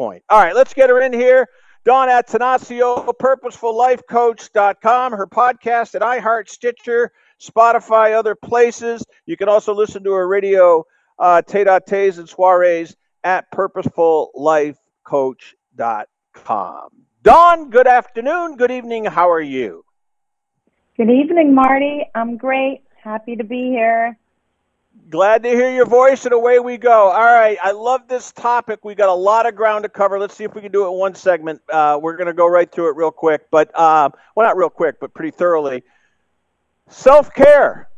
point. All right, let's get her in here. Dawn Attanasio, purposefullifecoach.com, her podcast at iHeart, Stitcher, Spotify, other places. You can also listen to her radio uh, Tay and soirees at purposefullifecoach.com. Dawn, good afternoon, good evening. How are you? Good evening, Marty. I'm great. Happy to be here. Glad to hear your voice, and away we go. All right, I love this topic. We got a lot of ground to cover. Let's see if we can do it in one segment. Uh, we're going to go right through it real quick, but uh, well, not real quick, but pretty thoroughly. Self care,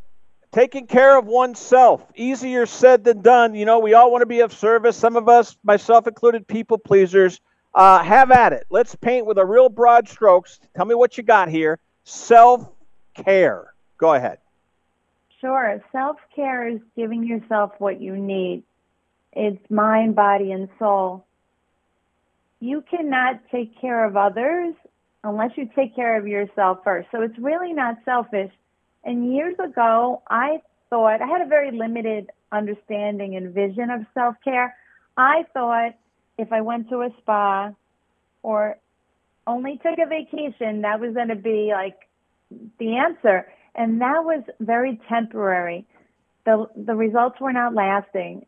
taking care of oneself. Easier said than done. You know, we all want to be of service. Some of us, myself included, people pleasers. Uh, have at it. Let's paint with a real broad strokes. Tell me what you got here. Self care. Go ahead. Sure. Self care is giving yourself what you need. It's mind, body, and soul. You cannot take care of others unless you take care of yourself first. So it's really not selfish. And years ago, I thought I had a very limited understanding and vision of self care. I thought if I went to a spa or only took a vacation, that was going to be like the answer and that was very temporary. The the results were not lasting.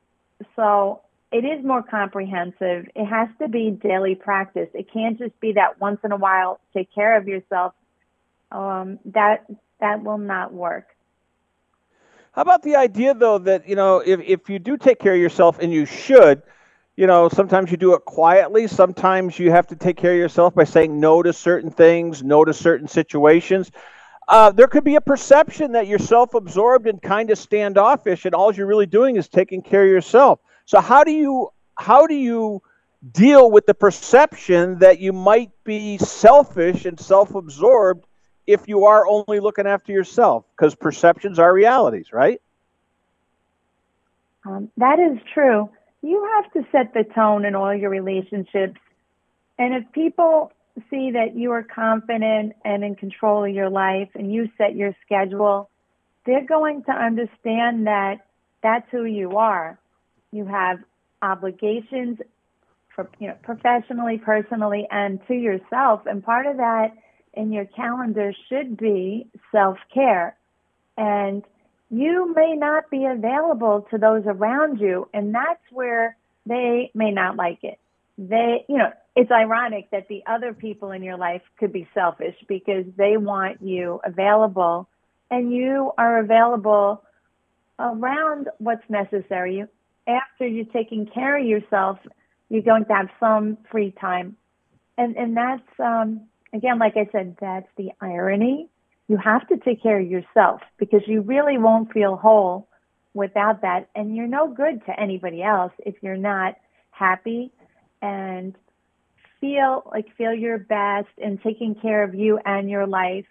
So it is more comprehensive. It has to be daily practice. It can't just be that once in a while take care of yourself. Um, that that will not work. How about the idea though that you know if if you do take care of yourself and you should, you know sometimes you do it quietly. Sometimes you have to take care of yourself by saying no to certain things, no to certain situations uh, there could be a perception that you're self-absorbed and kind of standoffish, and all you're really doing is taking care of yourself. So how do you how do you deal with the perception that you might be selfish and self-absorbed if you are only looking after yourself? Because perceptions are realities, right? Um, that is true. You have to set the tone in all your relationships, and if people see that you are confident and in control of your life and you set your schedule, they're going to understand that that's who you are. You have obligations for, you know, professionally, personally, and to yourself. And part of that in your calendar should be self care. And you may not be available to those around you, and that's where they may not like it. They, you know, it's ironic that the other people in your life could be selfish because they want you available and you are available around what's necessary. After you're taking care of yourself, you're going to have some free time. And, and that's, um, again, like I said, that's the irony. You have to take care of yourself because you really won't feel whole without that. And you're no good to anybody else if you're not happy and feel like feel your best and taking care of you and your life.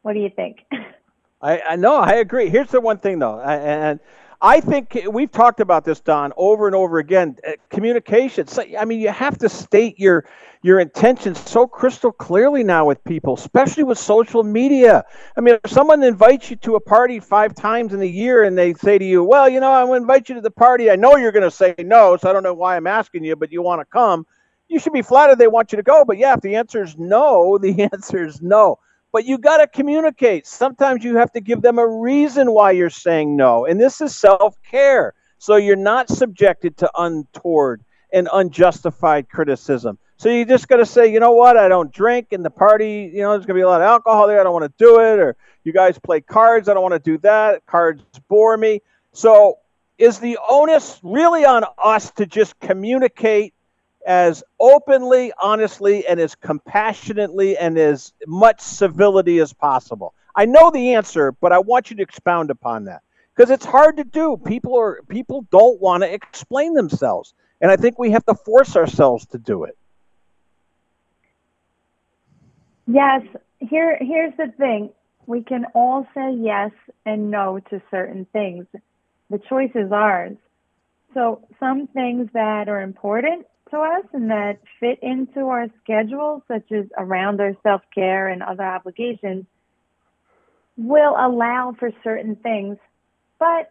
What do you think? I, I know I agree. Here's the one thing though, and I think we've talked about this, Dawn, over and over again. Uh, communication. I mean, you have to state your your intentions so crystal clearly now with people, especially with social media. I mean, if someone invites you to a party five times in a year and they say to you, "Well, you know, I want to invite you to the party," I know you're going to say no, so I don't know why I'm asking you, but you want to come you should be flattered they want you to go. But yeah, if the answer is no, the answer is no. But you got to communicate. Sometimes you have to give them a reason why you're saying no. And this is self care. So you're not subjected to untoward and unjustified criticism. So you just got to say, you know what, I don't drink in the party. You know, there's going to be a lot of alcohol there. I don't want to do it. Or you guys play cards. I don't want to do that. Cards bore me. So is the onus really on us to just communicate as openly, honestly, and as compassionately and as much civility as possible? I know the answer, but I want you to expound upon that because it's hard to do. People are people don't want to explain themselves, and I think we have to force ourselves to do it. Yes, here here's the thing. We can all say yes and no to certain things. The choice is ours. So some things that are important to us and that fit into our schedule, such as around our self care and other obligations, will allow for certain things. But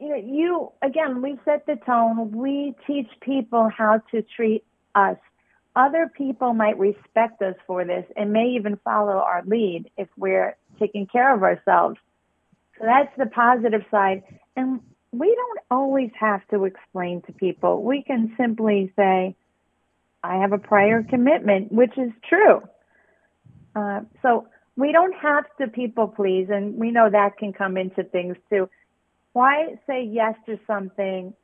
you know, you again, we set the tone. We teach people how to treat us. Other people might respect us for this and may even follow our lead if we're taking care of ourselves. So that's the positive side. And we don't always have to explain to people. We can simply say, I have a prior commitment, which is true. Uh, so we don't have to people please, and we know that can come into things too. Why say yes to something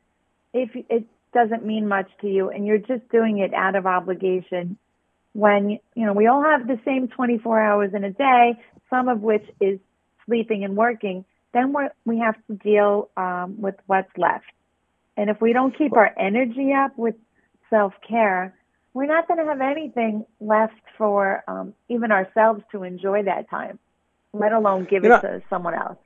if it doesn't mean much to you and you're just doing it out of obligation when, you know, we all have the same 24 hours in a day, some of which is sleeping and working, then we we have to deal um, with what's left. And if we don't keep our energy up with self care, we're not going to have anything left for um, even ourselves to enjoy that time, let alone give you it know, to someone else.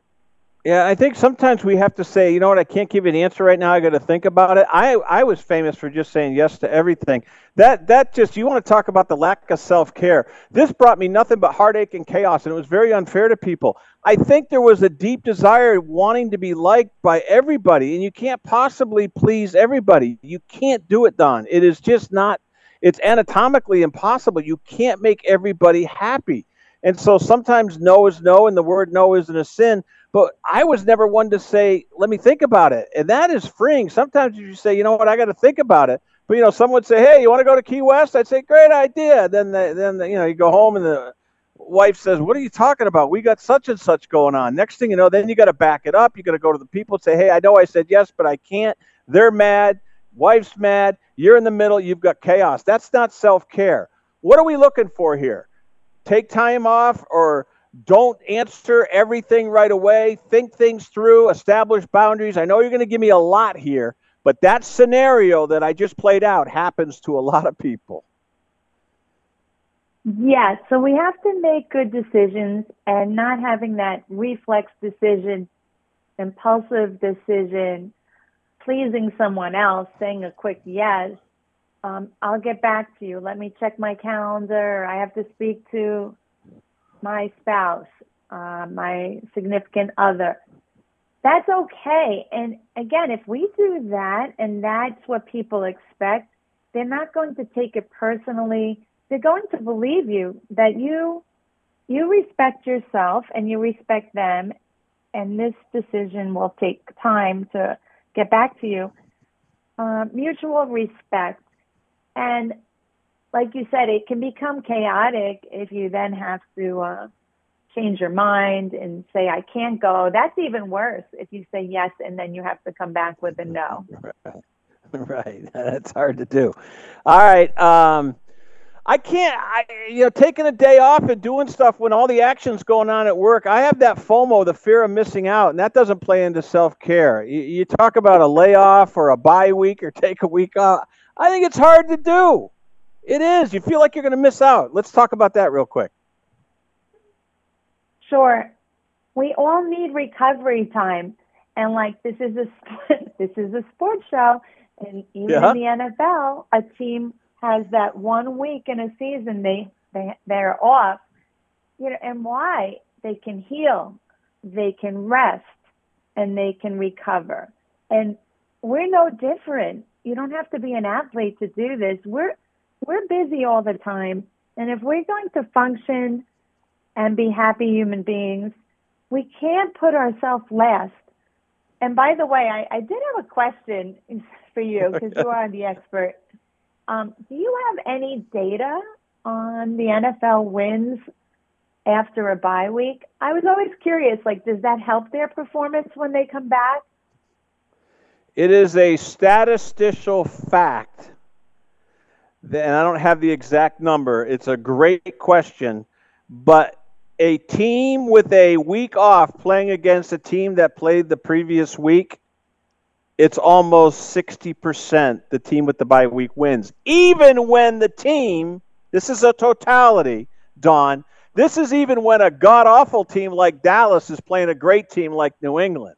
Yeah, I think sometimes we have to say, you know what, I can't give you an answer right now. I got to think about it. I I was famous for just saying yes to everything. That that just you want to talk about the lack of self care. This brought me nothing but heartache and chaos, and it was very unfair to people. I think there was a deep desire wanting to be liked by everybody, and you can't possibly please everybody. You can't do it, Dawn. It is just not. It's anatomically impossible. You can't make everybody happy. And so sometimes no is no, and the word no isn't a sin. But I was never one to say, let me think about it. And that is freeing. Sometimes you say, you know what, I got to think about it. But, you know, someone would say, hey, you want to go to Key West? I'd say, great idea. Then, the, then the, you know, you go home and the wife says, what are you talking about? We got such and such going on. Next thing you know, then you got to back it up. You got to go to the people and say, hey, I know I said yes, but I can't. They're mad. Wife's mad. You're in the middle. You've got chaos. That's not self care. What are we looking for here? take time off or don't answer everything right away. Think things through, establish boundaries. I know you're going to give me a lot here, but that scenario that I just played out happens to a lot of people. Yes, so we have to make good decisions and not having that reflex decision, impulsive decision, pleasing someone else, saying a quick yes um, I'll get back to you. Let me check my calendar. I have to speak to my spouse, uh, my significant other. That's okay. And again, if we do that and that's what people expect, they're not going to take it personally. They're going to believe you that you you respect yourself and you respect them and this decision will take time to get back to you. Uh, mutual respect and like you said, it can become chaotic if you then have to uh, change your mind and say, I can't go. That's even worse if you say yes and then you have to come back with a no. Right. That's hard to do. All right. Um, I can't, I, you know, taking a day off and doing stuff when all the action's going on at work. I have that FOMO, the fear of missing out, and that doesn't play into self care. You, you talk about a layoff or a bye week or take a week off. I think it's hard to do. It is. You feel like you're going to miss out. Let's talk about that real quick. Sure. We all need recovery time. And like this is a this is a sports show and even yeah. in the NFL, a team has that one week in a season they they they're off. You know, and why? They can heal, they can rest, and they can recover. And we're no different you don't have to be an athlete to do this. We're we're busy all the time, and if we're going to function and be happy human beings, we can't put ourselves last. And by the way, I, I did have a question for you because you are the expert. Um, do you have any data on the NFL wins after a bye week? I was always curious, like, does that help their performance when they come back? It is a statistical fact, and I don't have the exact number. It's a great question, but a team with a week off playing against a team that played the previous week, it's almost 60% the team with the bye week wins. Even when the team, this is a totality, Dawn, this is even when a god awful team like Dallas is playing a great team like New England.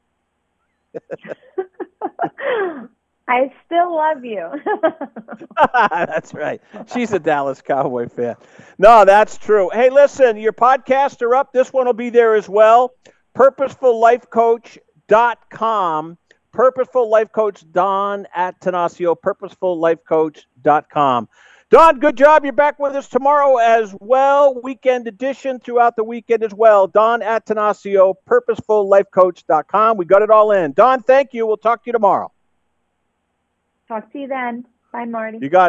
I still love you. that's right. She's a Dallas Cowboy fan. No, that's true. Hey, listen, your podcasts are up. This one will be there as well. PurposefulLifeCoach.com. Purposeful Life Coach Dawn Attanasio, purposefullifecoach.com. Dawn, good job. You're back with us tomorrow as well. Weekend edition throughout the weekend as well. Dawn Attanasio, purposefullifecoach.com. We got it all in. Dawn, thank you. We'll talk to you tomorrow. Talk to you then. Bye, Marty. You got it.